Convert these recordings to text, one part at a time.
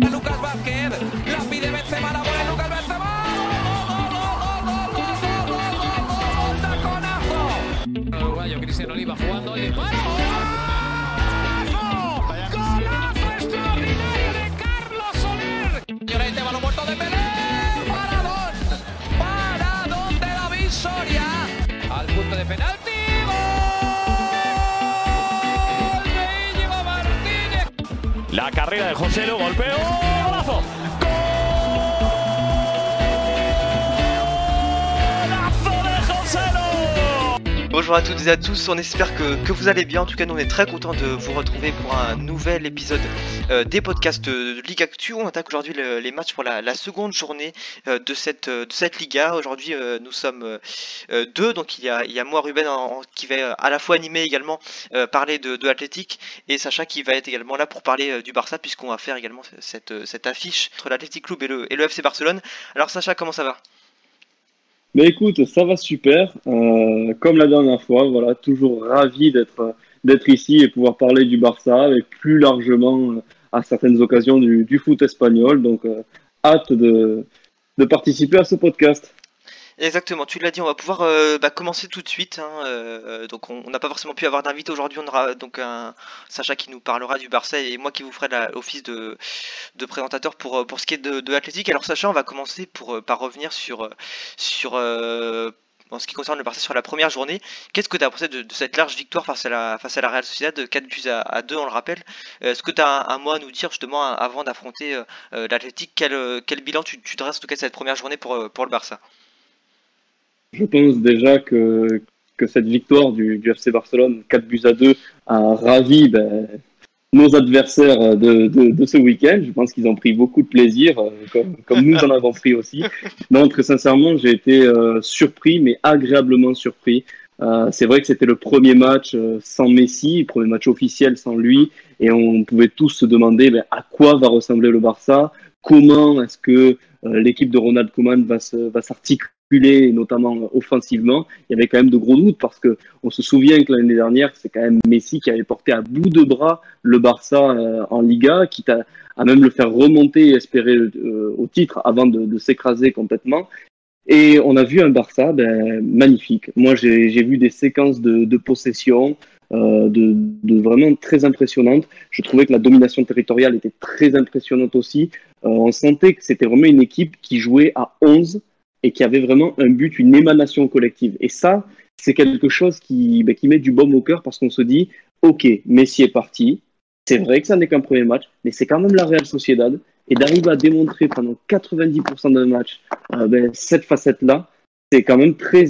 A Lucas Vázquez, la pide Benzema, la pone Lucas Benzema. ¡Gol, gol, gol, gol, gol, gol, gol, gol, gol, gol, gol, gol, gol, gol, gol, arriba de José, lo golpeo. Bonjour à toutes et à tous, on espère que, que vous allez bien. En tout cas, nous on est très contents de vous retrouver pour un nouvel épisode euh, des podcasts de Ligue Actu. On attaque aujourd'hui le- les matchs pour la, seconde journée euh, de, cette, euh, de cette Liga. Aujourd'hui, nous sommes deux, donc il y, a, il y a moi, Ruben, en- en- qui va à la fois animer également, parler de, de l'Athletic, et Sacha qui va être également là pour parler du Barça, puisqu'on va faire également cette, cette affiche entre l'Athletic Club et le, et le FC Barcelone. Alors, Sacha, comment ça va? Mais écoute, ça va super. Euh, comme la dernière fois, voilà, toujours ravi d'être d'être ici et pouvoir parler du Barça et plus largement euh, à certaines occasions du, du foot espagnol. Donc, euh, hâte de, de participer à ce podcast. Exactement, tu l'as dit, on va pouvoir euh, bah, commencer tout de suite. hein, euh, donc on n'a pas forcément pu avoir d'invité aujourd'hui, on aura donc un Sacha qui nous parlera du Barça et moi qui vous ferai l'office de, présentateur pour, euh, pour ce qui est de, de l'athlétique. Alors Sacha, on va commencer pour, par revenir sur, en ce qui concerne le Barça sur la première journée. Qu'est-ce que tu as pensé de, de cette large victoire face à la, face à Real Sociedad, 4 buts à, à 2 on le rappelle? Est-ce que tu as un, mot à nous dire justement avant d'affronter l'athlétique? Quel, bilan tu, dresses en tout cas cette première journée pour le Barça? Je pense déjà que, que cette victoire du, du FC Barcelone, 4 buts à 2, a ravi ben, nos adversaires de, de, de ce week-end. Je pense qu'ils ont pris beaucoup de plaisir, euh, comme, comme nous en avons pris aussi. Donc, très sincèrement, j'ai été euh, surpris, mais agréablement surpris. Euh, c'est vrai que c'était le premier match euh, sans Messi, le premier match officiel sans lui, et on pouvait tous se demander ben, à quoi va ressembler le Barça, comment est-ce que euh, l'équipe de Ronald Koeman va s'articuler, notamment euh, offensivement. Il y avait quand même de gros doutes parce que on se souvient que l'année dernière, c'est quand même Messi qui avait porté à bout de bras le Barça euh, en Liga, quitte à, à même le faire remonter et espérer euh, au titre avant de, s'écraser complètement. Et on a vu un Barça ben, magnifique. Moi, j'ai vu des séquences de, possession de, vraiment très impressionnantes. Je trouvais que la domination territoriale était très impressionnante aussi. On sentait que c'était vraiment une équipe qui jouait à 11 et qui avait vraiment un but, une émanation collective. Et ça, c'est quelque chose qui, ben, qui met du baume au cœur parce qu'on se dit, ok, Messi est parti. C'est vrai que ça n'est qu'un premier match, mais c'est quand même la Real Sociedad. Et d'arriver à démontrer pendant 90% d'un match euh, ben, cette facette-là, c'est quand même très,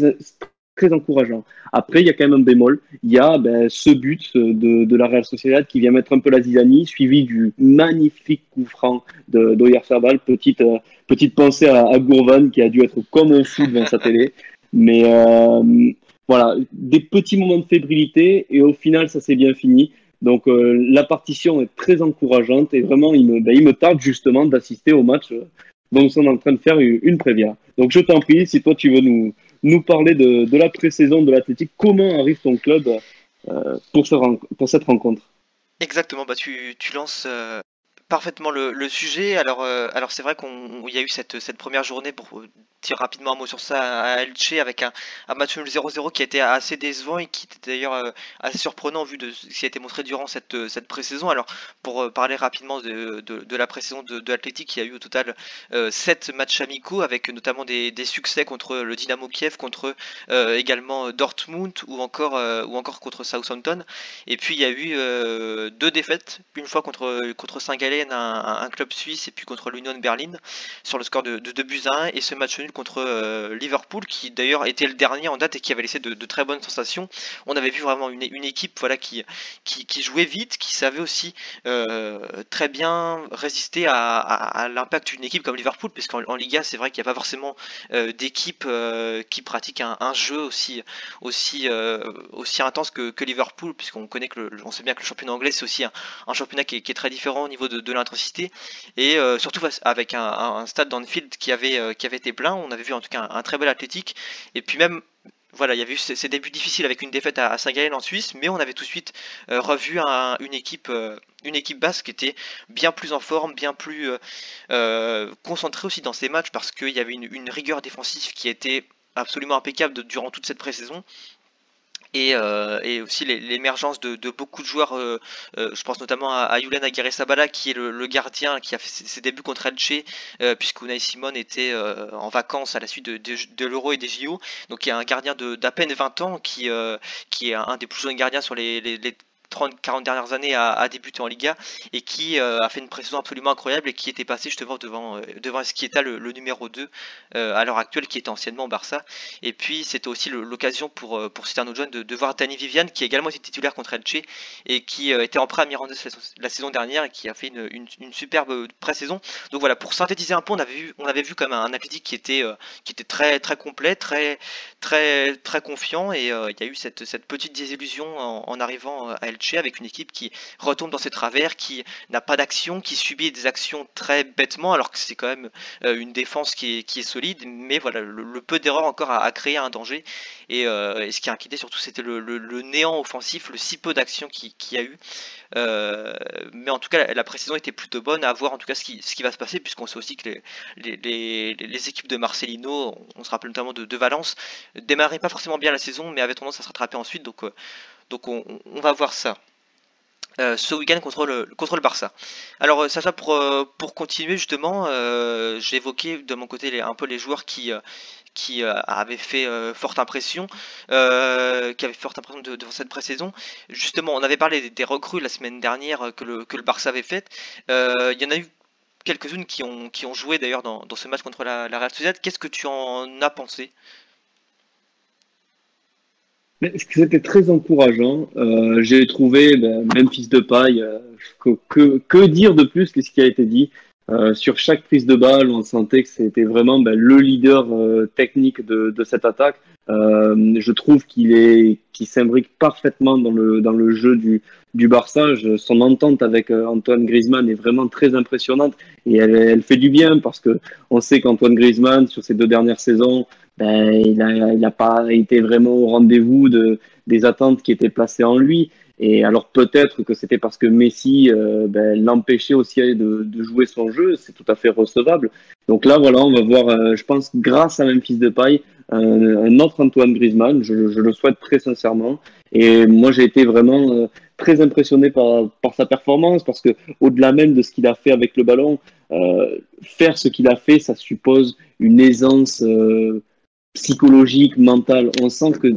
très encourageant. Après, il y a quand même un bémol. Il y a ben, ce but de, la Real Sociedad qui vient mettre un peu la zizanie, suivi du magnifique coup franc de d'Oyarzabal. Petite, euh, petite pensée à, à Gourvan qui a dû être comme un fou devant sa télé. Mais euh, voilà, des petits moments de fébrilité et au final, ça s'est bien fini. Donc euh, la partition est très encourageante et vraiment, il me, ben, il me tarde justement d'assister au match dont nous sommes en train de faire une prévia. Donc je t'en prie, si toi tu veux nous, nous parler de, de la pré-saison de l'Athletic, comment arrive ton club euh, pour, ce pour cette rencontre? Exactement, bah tu, tu lances euh, parfaitement le, sujet. Alors, euh, alors c'est vrai qu'on y a eu cette, cette première journée pour euh, dire rapidement un mot sur ça à Elche avec un, un match nul 0-0 qui a été assez décevant et qui était d'ailleurs euh, assez surprenant vu de ce qui a été montré durant cette, euh, cette pré-saison. Alors, pour euh, parler rapidement de, de, la pré-saison de, de l'Athletic, il y a eu au total 7 matchs amicaux avec notamment des, des succès contre le Dynamo Kiev, contre euh, également Dortmund ou encore, euh, ou encore contre Southampton. Et puis il y a eu euh, deux défaites, une fois contre, contre Un, club suisse, et puis contre l'Union Berlin, sur le score de, de 2 buts à 1, et ce match nul contre euh, Liverpool, qui d'ailleurs était le dernier en date et qui avait laissé de, très bonnes sensations. On avait vu vraiment une, une équipe voilà, qui, qui, jouait vite, qui savait aussi euh, très bien résister à, l'impact d'une équipe comme Liverpool, puisqu'en en Liga, c'est vrai qu'il n'y a pas forcément euh, d'équipe qui pratique un, jeu aussi aussi aussi intense que, que Liverpool puisqu'on connaît que le, on sait bien que le championnat anglais c'est aussi un, un championnat qui est, qui est très différent au niveau de, de l'intensité et euh, surtout avec un, stade d'Anfield qui avait euh, qui avait été plein. On avait vu en tout cas un, très bel athlétique. Et puis même voilà, il y avait eu ces, débuts difficiles avec une défaite à, Saint-Gallen en Suisse, mais on avait tout de suite revu une équipe, une équipe basse qui était bien plus en forme, bien plus concentrée aussi dans ses matchs. Parce qu'il y avait une, rigueur défensive qui était absolument impeccable durant toute cette pré-saison et, euh, et aussi l'émergence de, de, beaucoup de joueurs, euh, euh, je pense notamment à, à Yulen Aguirre-Sabala qui est le, le, gardien qui a fait ses, débuts contre Elche, euh, puisque Unai Simon était en vacances à la suite de, de, de l'Euro et des JO, donc il y a un gardien d'à peine 20 ans qui, qui est un des plus jeunes gardiens sur les, les, les 30-40 dernières années à, débuter en Liga et qui euh, a fait une précision absolument incroyable et qui était passé justement devant, euh, devant Esquieta, le, le numéro 2 euh, à l'heure actuelle, qui était anciennement au Barça. Et puis c'était aussi l'occasion pour, pour Citerno John de, de, voir Danny Vivian, qui également été titulaire contre Elche et qui était en prêt à Miranda la, saison dernière et qui a fait une, une, superbe pré-saison. Donc voilà, pour synthétiser un peu, on avait vu, on avait vu comme un, un qui était, qui était très, très complet, très, très, très confiant et il y a eu cette, cette petite désillusion en, en arrivant à Elche avec une équipe qui retombe dans ses travers, qui n'a pas d'action, qui subit des actions très bêtement, alors que c'est quand même euh, une défense qui est, solide. Mais voilà, le, peu d'erreurs encore a, créé un danger. Euh, et, ce qui a inquiété surtout, c'était le, néant offensif, le si peu d'action qu'il qui y a eu. Euh, mais en tout cas, la, précision était plutôt bonne à voir en tout cas ce qui, va se passer, puisqu'on sait aussi que les, équipes de Marcelino, on se rappelle notamment de, de Valence, démarraient pas forcément bien la saison, mais avaient tendance à se rattraper ensuite. Donc donc on, va voir ça. Euh, ce week-end contre le, Barça. Alors ça, ça pour, euh, pour continuer justement, euh, j'ai évoqué de mon côté un peu les joueurs qui, avaient fait forte impression, qui avaient forte impression devant cette pré-saison. Justement, on avait parlé des, recrues la semaine dernière que le, Barça avait faites. Il y en a eu quelques-unes qui ont, qui ont joué d'ailleurs dans, ce match contre la, la Real Sociedad. Qu'est-ce que tu en as pensé? C'était très encourageant. Euh, j'ai trouvé ben, Memphis de paille. Euh, que, que, dire de plus que ce qui a été dit euh, Sur chaque prise de balle, on sentait que c'était vraiment ben, le leader euh, technique de, de, cette attaque. Euh, je trouve qu'il est, qu'il s'imbrique parfaitement dans le dans le jeu du du Barça. son entente avec Antoine Griezmann est vraiment très impressionnante et elle, elle fait du bien parce que on sait qu'Antoine Griezmann sur ces deux dernières saisons ben, il n'a il a pas été vraiment au rendez-vous de, des attentes qui étaient placées en lui. Et alors peut-être que c'était parce que Messi euh, ben, l'empêchait aussi de, de, jouer son jeu, c'est tout à fait recevable. Donc là, voilà, on va voir, euh, je pense, grâce à Memphis Depay, un, un autre Antoine Griezmann, je, je, le souhaite très sincèrement. Et moi, j'ai été vraiment euh, très impressionné par, par sa performance, parce que au-delà même de ce qu'il a fait avec le ballon, euh, faire ce qu'il a fait, ça suppose une aisance psychologique, mental. On sent que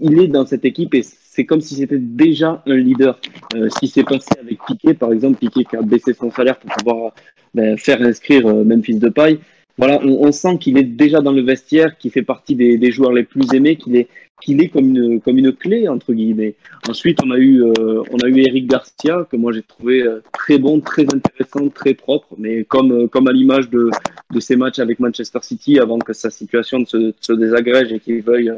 il est dans cette équipe et c'est comme si c'était déjà un leader. Euh, ce qui s'est passé avec Piquet, par exemple, Piquet qui a baissé son salaire pour pouvoir ben, faire inscrire euh, Memphis de paille. Voilà, on, on sent qu'il est déjà dans le vestiaire, qu'il fait partie des, des joueurs les plus aimés, qu'il est qu'il est comme une, comme une clé, entre guillemets. Ensuite, on a eu, euh, on a eu Eric Garcia, que moi j'ai trouvé euh, très bon, très intéressant, très propre, mais comme, euh, comme à l'image de, de ses matchs avec Manchester City avant que sa situation se, se désagrège et qu'il veuille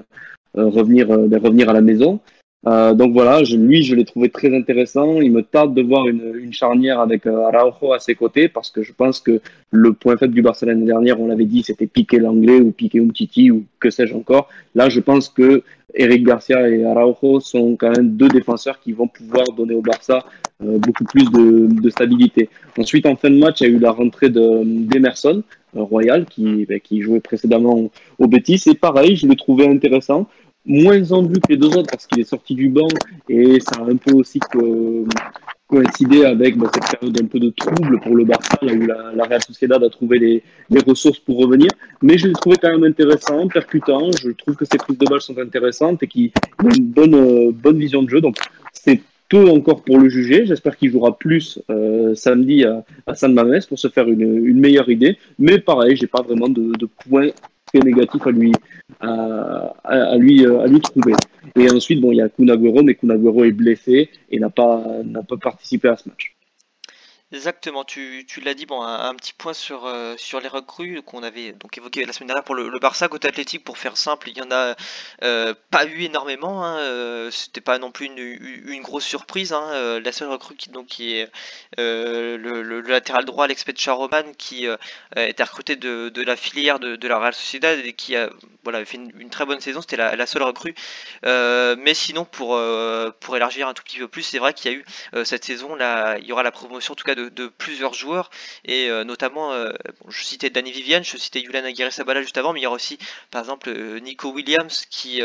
revenir, revenir à la maison. Euh, donc voilà, je, lui, je l'ai trouvé très intéressant. Il me tarde de voir une, une charnière avec euh, Araujo à ses côtés parce que je pense que le point faible du Barcelone l'année dernière, on l'avait dit, c'était piquer l'anglais ou piquer Umtiti ou que sais-je encore. Là, je pense que Eric Garcia et Araujo sont quand même deux défenseurs qui vont pouvoir donner au Barça euh, beaucoup plus de, de, stabilité. Ensuite, en fin de match, il y a eu la rentrée d'Emerson Royal qui, ben, qui jouait précédemment au Betis. Et pareil, je l'ai trouvé intéressant moins en vue que les deux autres parce qu'il est sorti du banc et ça a un peu aussi coïncidé avec bah, cette période un peu de trouble pour le Barça, là où la, la Real Sociedad a trouvé les, ressources pour revenir. Mais je l'ai trouvé quand même intéressant, percutant. Je trouve que ses prises de balles sont intéressantes et qu'il a une bonne, euh, vision de jeu. Donc c'est tôt encore pour le juger. J'espère qu'il jouera plus euh, samedi à, à San Mames pour se faire une, meilleure idée. Mais pareil, j'ai pas vraiment de points négatif à lui, à, lui, euh, à lui trouver. Et ensuite, bon, il y a Kunagüero, mais Kunagüero est blessé et n'a n'a pas participé à ce match. Exactement, tu, l'as dit, bon, un, un petit point sur, euh, sur les recrues qu'on avait donc évoqué la semaine dernière pour le, Barça côté athlétique, pour faire simple, il y en a euh, pas eu énormément, hein, euh, c'était pas non plus une, grosse surprise, hein, la seule recrue qui, donc, qui est le, latéral droit Alex Charoman qui été recruté de, de la filière de, la Real Sociedad et qui a voilà, fait une, très bonne saison, c'était la, seule recrue, mais sinon pour, pour élargir un tout petit peu plus, c'est vrai qu'il y a eu cette saison, là, il y aura la promotion en tout cas de, de plusieurs joueurs et euh, notamment, euh, je citais Danny Vivian, je citais Yulan Aguirre Sabala juste avant, mais il y aura aussi par exemple euh, Nico Williams qui,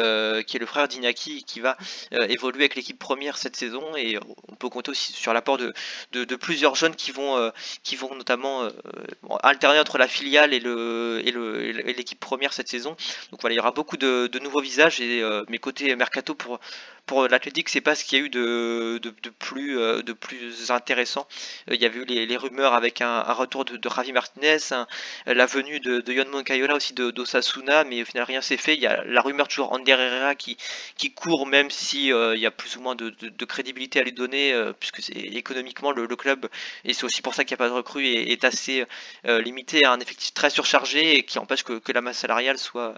qui est le frère d'Inaki qui va évoluer avec l'équipe première cette saison et on peut compter aussi sur l'apport de, de, plusieurs jeunes qui vont, qui vont notamment alterner entre la filiale et le et le et l'équipe première cette saison. Donc voilà, il y aura beaucoup de, nouveaux visages et mes côtés mercato pour pour l'Athletic, c'est pas ce qu'il y a eu de, de, plus euh, de plus intéressant. Euh, Il y avait eu les, rumeurs avec un, retour de, de Javi Martinez, la venue de, Yon Moncayola aussi d'Osasuna, mais au final rien s'est fait. Il y a la rumeur toujours Ander Herrera qui qui court, même si euh, il y a plus ou moins de, crédibilité à lui donner, puisque c'est économiquement le, club et c'est aussi pour ça qu'il n'y a pas de recrue est, est assez limité à un effectif très surchargé et qui empêche que, que la masse salariale soit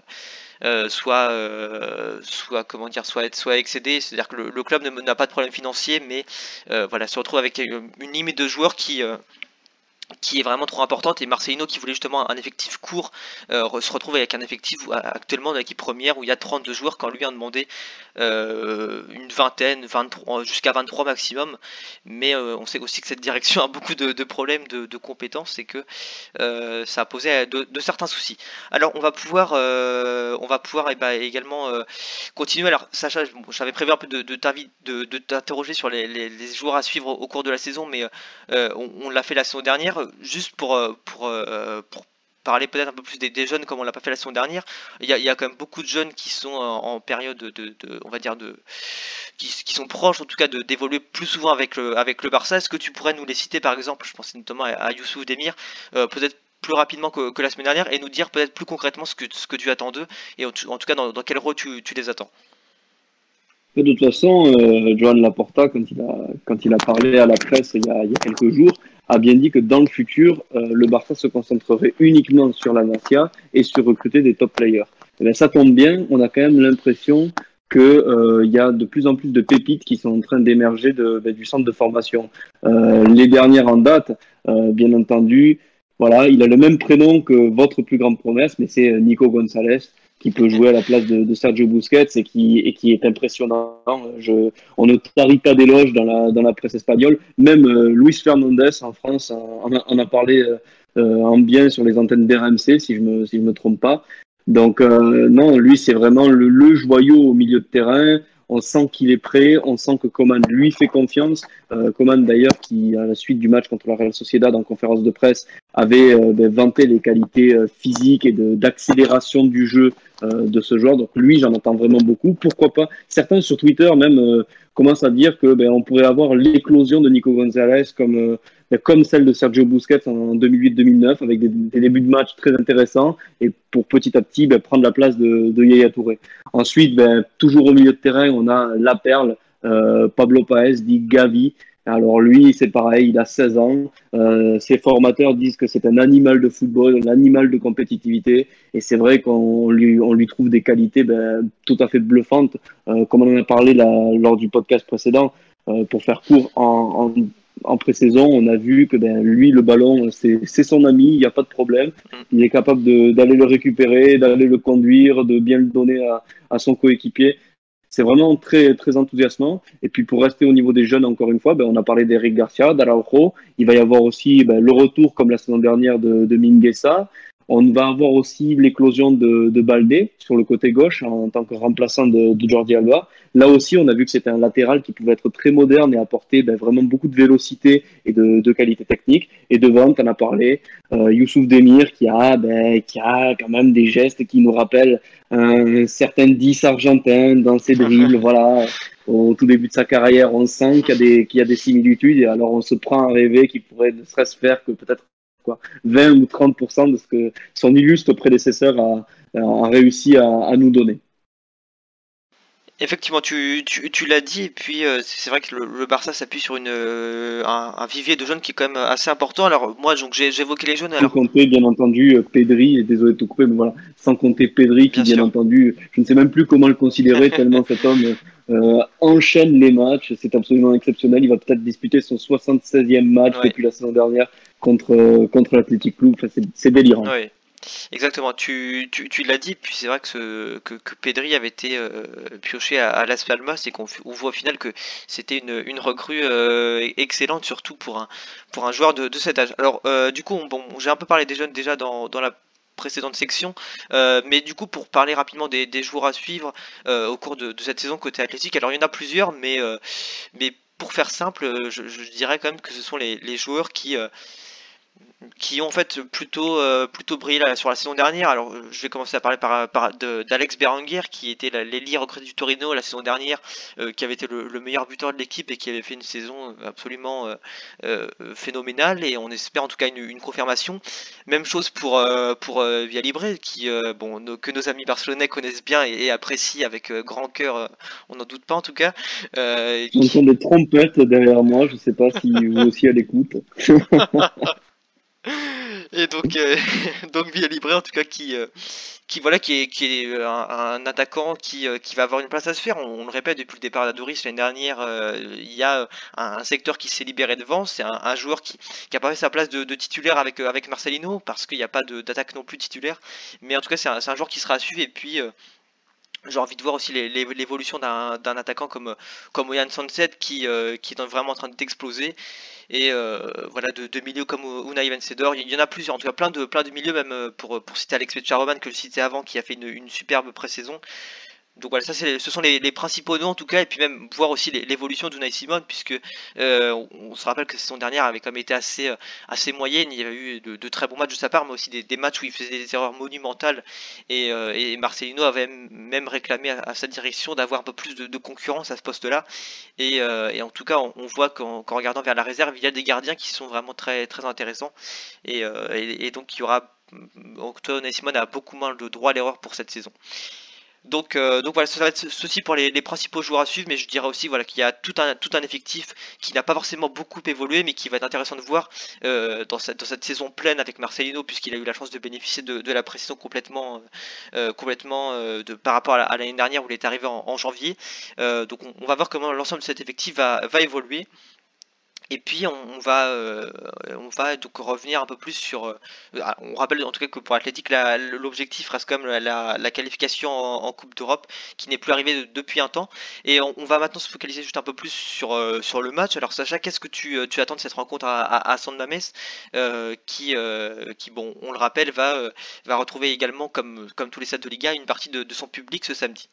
euh, soit euh, soit comment dire soit soit excédée c'est à dire que le, le club n'a pas de problème financier mais euh, voilà se retrouve avec une limite de joueurs qui qui est vraiment trop importante. Et Marcelino qui voulait justement un effectif court euh, se retrouve avec un effectif actuellement dans l'équipe première où il y a 32 joueurs. Quand lui en demandait euh, une vingtaine 23 jusqu'à 23 maximum. Mais euh, on sait aussi que cette direction a beaucoup de, de problèmes de, de compétences et que euh, ça a posé de, de certains soucis. Alors on va pouvoir on va pouvoir eh ben, également continuer. Alors Sacha j'avais prévu un peu de, de de- de t'interroger sur les, joueurs à suivre au cours de la saison mais on l'a fait la saison dernière juste pour, euh, euh, pour parler peut-être un peu plus des, jeunes comme on l'a pas fait la saison dernière il y a, quand même beaucoup de jeunes qui sont en, en période de, on va dire de qui, sont proches en tout cas de d'évoluer plus souvent avec le Barça. Est-ce que tu pourrais nous les citer par exemple je pensais notamment à, Youssouf Demir euh, peut-être plus rapidement que, la semaine dernière et nous dire peut-être plus concrètement ce que, ce que tu attends d'eux et en, tout cas dans, quel rôle tu, les attends? De toute façon, euh, Joan Laporta, quand il, a, parlé à la presse il y a quelques jours, a bien dit que dans le futur, euh, le Barça se concentrerait uniquement sur la Masia et sur recruter des top players. Et bien, ça tombe bien, on a quand même l'impression qu'il euh, y a de plus en plus de pépites qui sont en train d'émerger de, ben, du centre de formation. Euh, les dernières en date, euh, bien entendu, voilà, il a le même prénom que votre plus grande promesse, mais c'est Nico Gonzalez qui peut jouer à la place de, Sergio Busquets et qui, est impressionnant. On ne tarit pas d'éloges dans la, presse espagnole. Même euh, Luis Fernandez en France en a, parlé euh, en bien sur les antennes d'RMC, si je me, si je me trompe pas. Donc euh, non, lui c'est vraiment le, le, joyau au milieu de terrain. On sent qu'il est prêt, on sent que Coman lui fait confiance. Euh, Coman d'ailleurs qui à la suite du match contre la Real Sociedad en conférence de presse avait euh, ben, vanté les qualités euh, physiques et d'accélération du jeu euh, de ce joueur. Donc lui j'en entends vraiment beaucoup. Pourquoi pas? Certains sur Twitter même euh, commencent à dire que ben, on pourrait avoir l'éclosion de Nico Gonzalez comme euh, comme celle de Sergio Busquets en 2008-2009, avec des, des, débuts de match très intéressants, et pour petit à petit ben, prendre la place de, de Yaya Touré. Ensuite, ben, toujours au milieu de terrain, on a la perle, euh, Pablo Paez, dit Gavi. Alors lui, c'est pareil, il a 16 ans. Euh, ses formateurs disent que c'est un animal de football, un animal de compétitivité, et c'est vrai qu'on lui, on lui trouve des qualités ben, tout à fait bluffantes, euh, comme on en a parlé là, lors du podcast précédent. Euh, pour faire court, en, en en pré-saison, on a vu que ben, lui, le ballon, c'est son ami, il n'y a pas de problème. Il est capable d'aller le récupérer, d'aller le conduire, de bien le donner à, à son coéquipier. C'est vraiment très, très enthousiasmant. Et puis pour rester au niveau des jeunes, encore une fois, ben, on a parlé d'Eric Garcia, d'Araujo. Il va y avoir aussi ben, le retour, comme la saison dernière, de, de Minguesa. On va avoir aussi l'éclosion de, de Baldé sur le côté gauche en tant que remplaçant de, de Jordi Alba. Là aussi, on a vu que c'était un latéral qui pouvait être très moderne et apporter ben, vraiment beaucoup de vélocité et de, de qualité technique. Et devant, en as parlé, euh, Youssouf Demir qui a, ben, qui a quand même des gestes qui nous rappellent un certain 10 argentin dans ses dribbles. voilà. Au tout début de sa carrière, on sent qu'il y, a y a des similitudes et alors on se prend à rêver qu'il pourrait ne serait-ce faire que peut-être quoi, 20 ou 30% de ce que son illustre prédécesseur a, a réussi à, à nous donner. Effectivement, tu, tu, tu l'as dit, et puis euh, c'est vrai que le, le Barça s'appuie sur une, euh, un, un vivier de jeunes qui est quand même assez important. Alors moi, donc évoqué les jeunes. Sans compter, bien entendu, euh, Pedri, et désolé de te couper, mais voilà, sans compter Pedri, qui, Bien entendu, je ne sais même plus comment le considérer, tellement cet homme euh, enchaîne les matchs. C'est absolument exceptionnel. Il va peut-être disputer son 76e match Ouais. depuis la saison dernière contre, euh, contre l'Athletic Club. C'est- délirant. Oui, exactement. Tu, tu, tu l'as dit, puis c'est vrai que, ce, que, Pedri avait été euh, pioché à, à Las Palmas et qu'on voit au final que c'était une, une recrue euh, excellente, surtout pour un, pour un joueur de, de cet âge. Alors, du coup, j'ai un peu parlé des jeunes déjà dans, dans la précédente section, mais du coup, pour parler rapidement des, des joueurs à suivre au cours de, cette saison côté athlétique, alors il y en a plusieurs, mais, mais pour faire simple, je, je dirais quand même que ce sont les, les joueurs qui. Qui ont en fait plutôt euh, plutôt brillé là, sur la saison dernière. Alors je vais commencer à parler par, d'Alex Berenguer qui était la- l'ailier recruté du Torino la saison dernière, euh, qui avait été le, le meilleur buteur de l'équipe et qui avait fait une saison absolument euh, euh, phénoménale et on espère en tout cas une, une confirmation. Même chose pour pour Via Libre qui bon nos- que nos amis barcelonais connaissent bien et, et apprécient avec grand cœur, on n'en doute pas en tout cas. Euh, On entend des trompettes derrière moi. Je ne sais pas si vous aussi à l'écoute. Et donc, euh, donc Libre en tout cas qui, euh, qui voilà qui est, qui est euh, un, attaquant qui, euh, qui va avoir une place à se faire. On, le répète depuis le départ d'Adoris l'année dernière, il y a un, secteur qui s'est libéré devant. C'est un, un joueur qui, qui a pas fait sa place de, titulaire avec, avec Marcelino parce qu'il n'y a pas d'attaque non plus titulaire. Mais en tout cas c'est un joueur qui sera à suivre et puis. J'ai envie de voir aussi l'évolution d'un attaquant comme, comme Oyan Sunset qui, euh, qui est vraiment en train d'exploser. Et euh, voilà, de, de milieux comme Unai Vencedor, il y en a plusieurs, en tout cas plein de, plein de milieux, même euh, pour, pour citer Alex Petcharoman que je citais avant, qui a fait une, une superbe pré-saison. Donc voilà, ça c'est, ce sont les, principaux noms en tout cas, et puis même voir aussi l'évolution d'Unai Simon, puisque euh, on, se rappelle que saison dernière avait quand même été assez, euh, assez moyenne, il y avait eu de, très bons matchs de sa part, mais aussi des, matchs où il faisait des erreurs monumentales, et, euh, Marcelino avait même réclamé à, sa direction d'avoir un peu plus de, concurrence à ce poste-là, et, en tout cas on, voit qu'en, regardant vers la réserve, il y a des gardiens qui sont vraiment très, très intéressants, et, donc il y aura, Octon et Simon a beaucoup moins de droit à l'erreur pour cette saison. Donc, euh, donc voilà, ça va être ceci pour les, principaux joueurs à suivre, mais je dirais aussi voilà, qu'il y a tout un, effectif qui n'a pas forcément beaucoup évolué, mais qui va être intéressant de voir euh, dans, cette, saison pleine avec Marcelino, puisqu'il a eu la chance de bénéficier de, la pré-saison complètement, euh, par rapport à la- à l'année dernière où il est arrivé en, janvier. Donc on, va voir comment l'ensemble de cet effectif va évoluer. Et puis on, va, euh, on va donc revenir un peu plus sur. euh, ah, on rappelle en tout cas que pour l'Athletic, la- l'objectif reste quand même la, qualification en, Coupe d'Europe, qui n'est plus arrivée de- depuis un temps. Et on, va maintenant se focaliser juste un peu plus sur, euh, sur le match. Alors Sacha, qu'est-ce que tu, attends de cette rencontre à, à, San qui, qui, bon, on le rappelle, va, va retrouver également, comme, comme tous les stades de Liga, une partie de, son public ce samedi.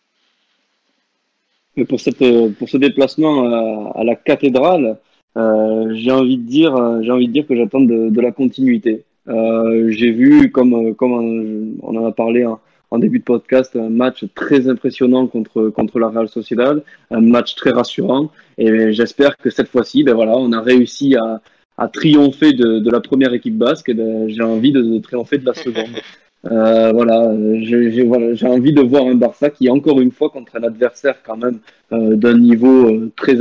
Mais pour, cette, pour ce déplacement à, la cathédrale, j'ai envie de dire, euh, j'ai envie de dire que j'attends de, de la continuité. Euh, j'ai vu, comme, euh, comme on on en a parlé en, en début de podcast, un match très impressionnant contre, contre la Real Sociedad, un match très rassurant, et j'espère que cette fois-ci, ben voilà, on a réussi à, à triompher de, de la première équipe basque, et ben, j'ai envie de, de triompher de la seconde. Euh, voilà, j'ai voilà, j'ai envie de voir un Barça qui, encore une fois, contre un adversaire quand même euh, d'un niveau euh, très,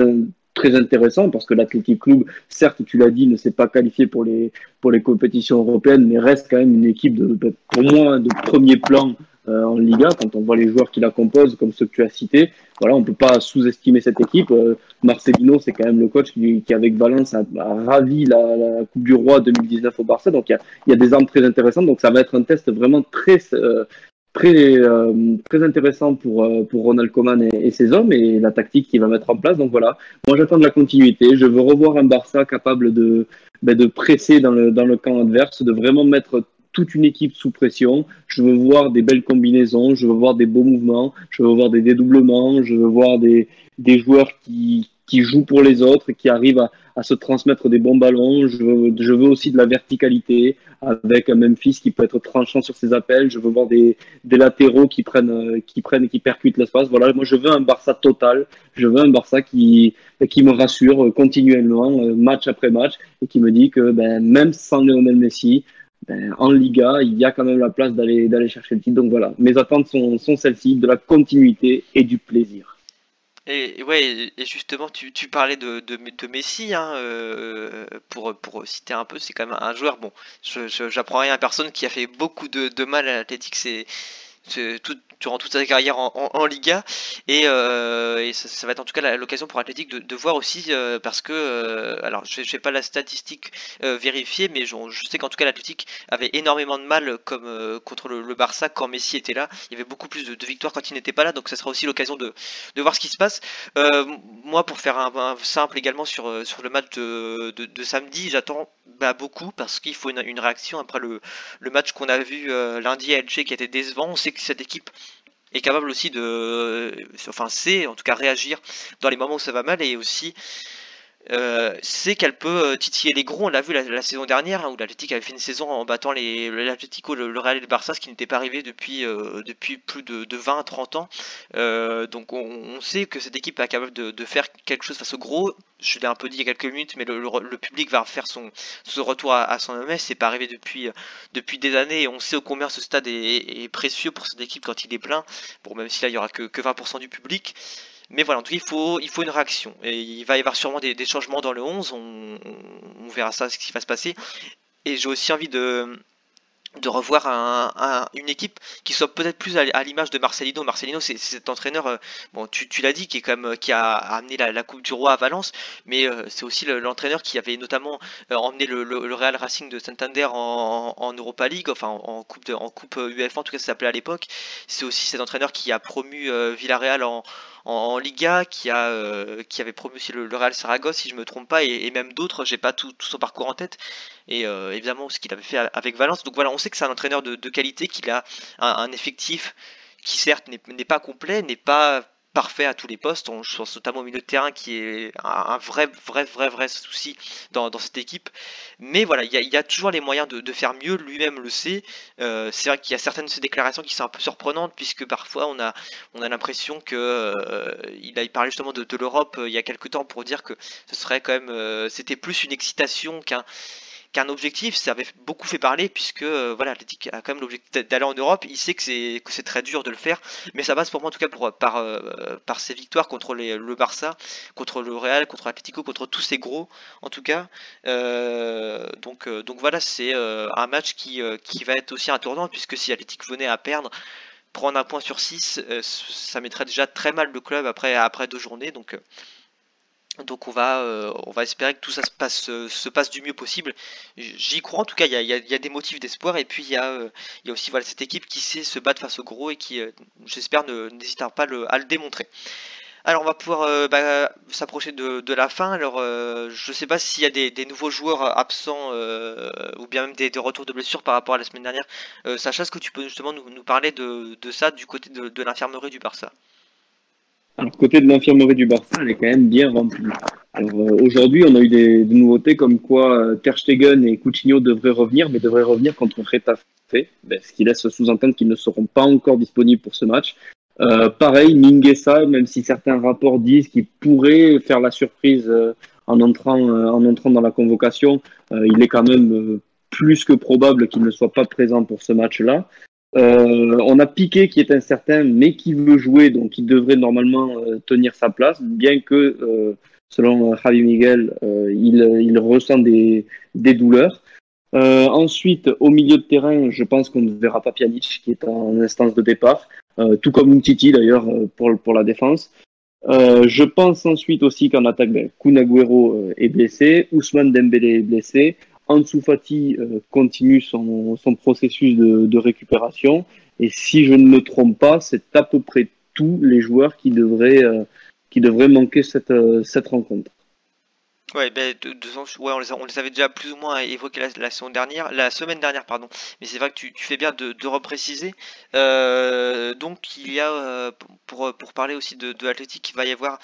très intéressant, parce que l'Athletic Club, certes, tu l'as dit, ne s'est pas qualifié pour les, pour les compétitions européennes, mais reste quand même une équipe, de, pour moi, de premier plan euh, en Liga, quand on voit les joueurs qui la composent, comme ceux que tu as cités. Voilà, on peut pas sous-estimer cette équipe. Euh, Marcelino, c'est quand même le coach qui, avec Valence, a, ravi la, Coupe du Roi 2019 au Barça. Donc, il y y a des armes très intéressantes. Donc, ça va être un test vraiment très, euh, très, euh, très intéressant pour, euh, pour Ronald Koeman et, ses hommes et la tactique qu'il va mettre en place. Donc, voilà. Moi, j'attends de la continuité. Je veux revoir un Barça capable de, ben, de presser dans le, dans le camp adverse, de vraiment mettre toute une équipe sous pression. Je veux voir des belles combinaisons, je veux voir des beaux mouvements, je veux voir des dédoublements, je veux voir des, des joueurs qui, qui jouent pour les autres, qui arrivent à, à se transmettre des bons ballons. Je veux, je veux aussi de la verticalité avec un Memphis qui peut être tranchant sur ses appels. Je veux voir des, des latéraux qui prennent, euh, qui prennent et qui percutent l'espace. Voilà, moi je veux un Barça total. Je veux un Barça qui, qui me rassure continuellement, euh, match après match, et qui me dit que ben, même sans Lionel Messi, ben, en Liga, il y a quand même la place d'aller d'aller chercher le titre. Donc voilà, mes attentes sont, sont celles-ci, de la continuité et du plaisir. Et ouais, et justement, tu, tu parlais de, de, Messi, hein, euh, pour, pour citer un peu, c'est quand même un joueur, bon, je, je- j'apprends rien à personne qui a fait beaucoup de, de mal à l'Atlético, c'est c'est tout, durant toute sa carrière en, Liga, et, euh, ça, va être en tout cas l'occasion pour Athletic de, voir aussi, euh, parce que, euh, alors je n'ai pas la statistique vérifiée, mais je, sais qu'en tout cas l'Athletic avait énormément de mal comme contre le, Barça quand Messi était là, il y avait beaucoup plus de, victoires quand il n'était pas là, donc ça sera aussi l'occasion de, de voir ce qui se passe. Moi, pour faire un, simple également sur, sur le match de, de, samedi, j'attends bah, beaucoup parce qu'il faut une, réaction après le, le match qu'on a vu lundi à Elche qui était décevant. On sait que cette équipe est capable aussi de, enfin, sait en tout cas réagir dans les moments où ça va mal et aussi euh, c'est qu'elle peut euh, titiller les gros. On l'a vu la, saison dernière hein, où l'Atlético avait fait une saison en battant l'Atlético, le, Real et le Barça, ce qui n'était pas arrivé depuis euh, depuis plus de, de 20 30 ans. Donc on, sait que cette équipe est capable de, faire quelque chose face aux gros. Je l'ai un peu dit il y a quelques minutes, mais le, le- public va faire son, son retour à, à son MS. C'est pas arrivé depuis depuis des années. Et on sait combien ce stade est, est précieux pour cette équipe quand il est plein. Bon, même si là il y aura que, que 20% du public. Mais voilà, en tout cas, il faut, il faut une réaction. Et il va y avoir sûrement des, des changements dans le 11. On, on- verra ça, ce qui va se passer. Et j'ai aussi envie de, de revoir un- un- une équipe qui soit peut-être plus à, l'image de Marcelino. Marcelino, c'est cet entraîneur, euh, bon, tu, tu l'as dit, qui est quand qui a amené la, Coupe du Roi à Valence, mais euh, c'est aussi le- l'entraîneur qui avait notamment euh, emmené le, le- Real Racing de Santander en, en Europa League, enfin en, coupe de, en coupe UEFA, en tout cas ça s'appelait à l'époque. C'est aussi cet entraîneur qui a promu Villarreal en, en, Liga, qui a euh, qui avait promu le, le Real Saragosse, si je me trompe pas, et, même d'autres. J'ai pas tout, son parcours en tête, et euh, évidemment ce qu'il avait fait avec Valence. Donc voilà, on sait que c'est un entraîneur de, qualité, qu'il a un, effectif qui certes n'est pas complet, n'est pas parfait à tous les postes. On pense notamment au milieu de terrain qui est un, vrai, vrai, vrai, vrai souci dans, cette équipe. Mais voilà, il y a, toujours les moyens de, faire mieux. Lui-même le sait. Euh, c'est vrai qu'il y a certaines de ses déclarations qui sont un peu surprenantes puisque parfois on a, on a l'impression que euh, a parlé justement de, de l'Europe euh, il y a quelques temps pour dire que ce serait quand même, euh, c'était plus une excitation qu'un qu'un objectif, ça avait beaucoup fait parler puisque euh, voilà, a quand même l'objectif d'aller en Europe. Il sait que c'est très dur de le faire, mais ça passe pour moi en tout cas pour, par euh, ses victoires contre le Barça, contre le Real, contre l'Atlético, contre tous ces gros en tout cas. Euh, donc euh, donc voilà, c'est euh, un match qui euh, va être aussi un tournant puisque si l'Atlético venait à perdre prendre un point sur 6, ça mettrait déjà très mal le club après, deux journées. Euh, donc on, va, euh, on va espérer que tout ça se passe, euh, se passe du mieux possible. J'y crois en tout cas, il y a, des motifs d'espoir. Et puis il y a, euh, aussi cette équipe qui sait se battre face au gros et qui, j'espère, ne- n'hésitera pas à le démontrer. Alors on va pouvoir bah, s'approcher de, la fin. Alors je sais pas s'il y a des, nouveaux joueurs absents ou bien même des, retours de blessures par rapport à la semaine dernière. Sacha, est-ce que tu peux justement nous, parler de, de ça du côté de l'infirmerie du Barça? Alors, côté de l'infirmerie du Barça, elle est quand même bien remplie. Alors, euh, aujourd'hui, on a eu des, des nouveautés comme quoi euh, Ter Stegen et Coutinho devraient revenir, mais devraient revenir contre Retafe, ben, ce qui laisse sous-entendre qu'ils ne seront pas encore disponibles pour ce match. Euh, pareil, Minguesa, même si certains rapports disent qu'il pourrait faire la surprise euh, en, entrant, euh, en entrant dans la convocation, euh, il est quand même plus que probable qu'il ne soit pas présent pour ce match-là. Euh, on a Piqué qui est incertain, mais qui veut jouer, donc il devrait normalement euh, tenir sa place, bien que, euh, selon Javi Miguel, il, ressent des, douleurs. Ensuite, au milieu de terrain, je pense qu'on ne verra pas Pjanic, qui est en instance de départ, tout comme Umtiti d'ailleurs pour, la défense. Je pense ensuite aussi qu'en attaque, ben, Kun est blessé, Ousmane Dembélé est blessé, Ansu Fati euh, continue son, son processus de, récupération. Et si je ne me trompe pas, c'est à peu près tous les joueurs qui devraient, euh, qui devraient manquer cette, euh, cette rencontre. Ouais, ben, de, de ouais, on les, on les avait déjà plus ou moins évoqués la, la semaine dernière, la semaine dernière, pardon. Mais c'est vrai que tu, fais bien de, de repréciser. Donc il y a pour, pour parler aussi de, de il va y avoir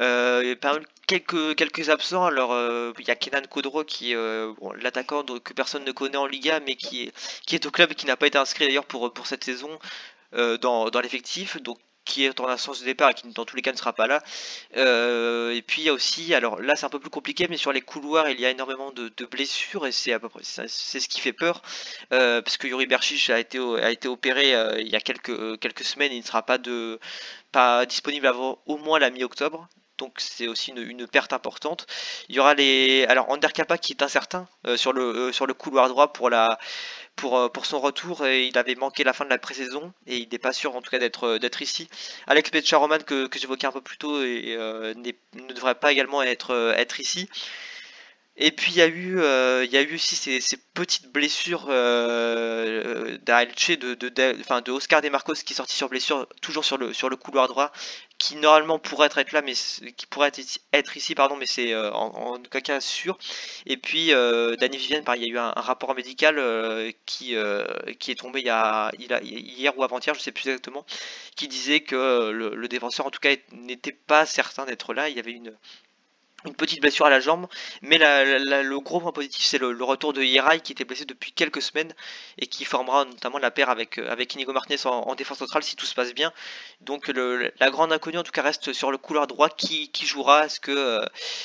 euh, pas mal- quelques quelques absents. Alors euh, il y a Kenan Kodro qui euh, l'attaquant que personne ne connaît en Liga, mais qui est qui est au club et qui n'a pas été inscrit d'ailleurs pour pour cette saison euh, dans dans l'effectif. Donc qui est en instance de départ et qui dans tous les cas ne sera pas là. Euh, et puis il y a aussi, alors là c'est un peu plus compliqué, mais sur les couloirs il y a énormément de, blessures et c'est à peu près c'est ce qui fait peur parce que Yuri Berchiche a été a été opéré il y a quelques quelques semaines, il ne sera pas de pas disponible avant au moins la mi-octobre. Donc c'est aussi une, perte importante. Il y aura les alors Anderkapa qui est incertain sur le sur le couloir droit pour la pour, pour son retour et il avait manqué la fin de la pré-saison et il n'est pas sûr en tout cas d'être d'être ici. Alex Petcharoman que, que j'évoquais un peu plus tôt et, ne devrait pas également être ici. Et puis il y a eu, euh, aussi ces, petites blessures euh, de, de, enfin, de Oscar Demarcos qui est sorti sur blessure, toujours sur le couloir droit, qui normalement pourrait être là, mais qui pourrait être, ici, pardon, mais c'est euh, en, en, cas sûr. Et puis euh, Danny Vivienne, il y a eu un, rapport médical euh, qui, qui est tombé il y a, il a, hier ou avant-hier, je sais plus exactement, qui disait que le défenseur en tout cas n'était pas certain d'être là. Il y avait une une petite blessure à la jambe, mais le gros point positif c'est le, retour de Yerai qui était blessé depuis quelques semaines et qui formera notamment la paire avec, euh, avec Inigo Martinez en, défense centrale si tout se passe bien. Donc la grande inconnue en tout cas reste sur le couloir droit qui, jouera? Est-ce que euh,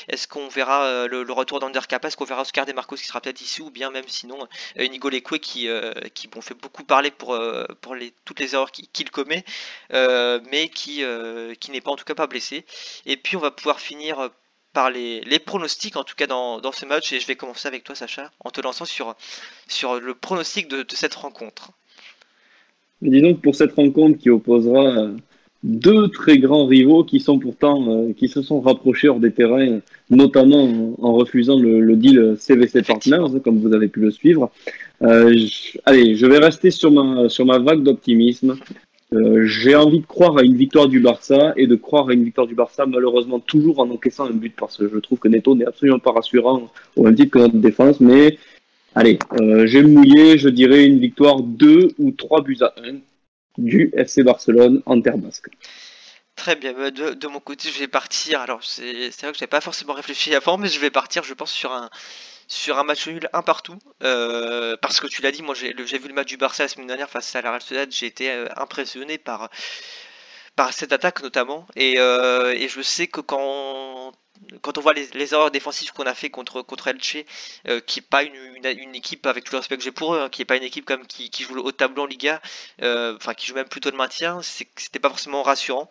est-ce qu'on verra euh, le, retour d'Ander Est-ce qu'on verra Oscar Demarcos qui sera peut-être ici ou bien même sinon Inigo Leque qui, qui bon, fait beaucoup parler pour, pour les, toutes les erreurs qu'il commet, mais qui, qui n'est pas en tout cas pas blessé. Et puis on va pouvoir finir par les, pronostics, en tout cas dans, ce match. Et je vais commencer avec toi, Sacha, en te lançant sur, sur le pronostic de, cette rencontre. dis donc, pour cette rencontre qui opposera euh, deux très grands rivaux qui sont pourtant euh, qui se sont rapprochés hors des terrains, notamment en, refusant le, deal CVC Partners, comme vous avez pu le suivre. Euh, allez, je vais rester sur ma, sur ma vague d'optimisme. Euh, j'ai envie de croire à une victoire du Barça et de croire à une victoire du Barça, malheureusement toujours en encaissant un but parce que je trouve que Neto n'est absolument pas rassurant au même titre que notre défense. Mais allez, euh, j'ai mouillé, je dirais une victoire 2 ou 3 buts à 1 du FC Barcelone en terre basque. Très bien, bah, de, de, mon côté je vais partir, alors c'est vrai que je n'avais pas forcément réfléchi avant, mais je vais partir je pense sur un, sur un match nul un partout. Euh, parce que tu l'as dit, moi j'ai vu le match du Barça la semaine dernière face à la Real Sociedad, j'ai été euh, impressionné par, par cette attaque notamment. Et, euh, et je sais que quand quand on voit les, erreurs défensives qu'on a fait contre, contre Elche, qui n'est pas une, une, équipe, avec tout le respect que j'ai pour eux, hein, qui n'est pas une équipe comme qui, joue le haut tableau en Liga, enfin qui joue même plutôt le maintien, c'était pas forcément rassurant.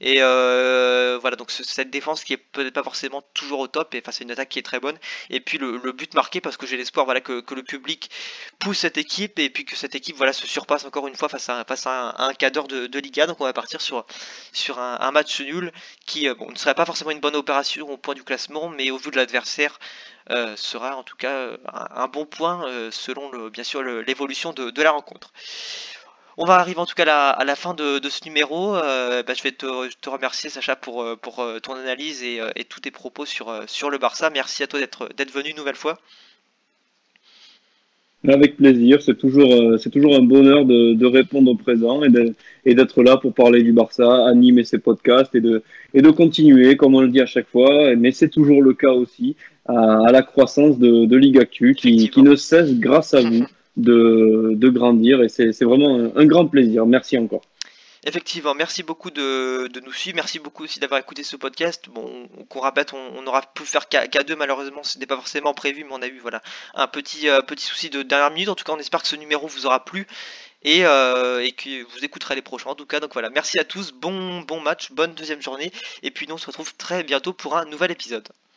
Et euh, voilà, donc cette défense qui est peut-être pas forcément toujours au top, et face à une attaque qui est très bonne. Et puis le, but marqué, parce que j'ai l'espoir voilà, que, le public pousse cette équipe, et puis que cette équipe voilà, se surpasse encore une fois face à, face à un, un cadre de, Liga. Donc on va partir sur, sur un, match nul qui bon, ne serait pas forcément une bonne opération au point du classement, mais au vu de l'adversaire, euh, sera en tout cas euh, un, bon point euh, selon bien sûr l'évolution de, la rencontre. On va arriver en tout cas à la, fin de, ce numéro. Bah, je vais te, remercier Sacha pour, pour ton analyse et, tous tes propos sur, sur le Barça. Merci à toi d'être venu une nouvelle fois. Avec plaisir, c'est toujours, euh, c'est toujours un bonheur de, de répondre au présent et d'être là pour parler du Barça, animer ces podcasts et de, et de continuer, comme on le dit à chaque fois, mais c'est toujours le cas aussi, à, à la croissance de, de Ligue Actu qui, qui, ne cesse, grâce à vous, de, grandir et c'est vraiment un, grand plaisir. Merci encore. Effectivement, merci beaucoup de, nous suivre. Merci beaucoup aussi d'avoir écouté ce podcast. Bon, qu'on répète, on, aura pu faire qu'à deux malheureusement, ce n'est pas forcément prévu, mais on a eu voilà un petit euh, petit souci de dernière minute. En tout cas, on espère que ce numéro vous aura plu et, euh, et que vous écouterez les prochains. En tout cas, donc voilà, merci à tous, bon bon match, bonne deuxième journée, et puis nous on se retrouve très bientôt pour un nouvel épisode.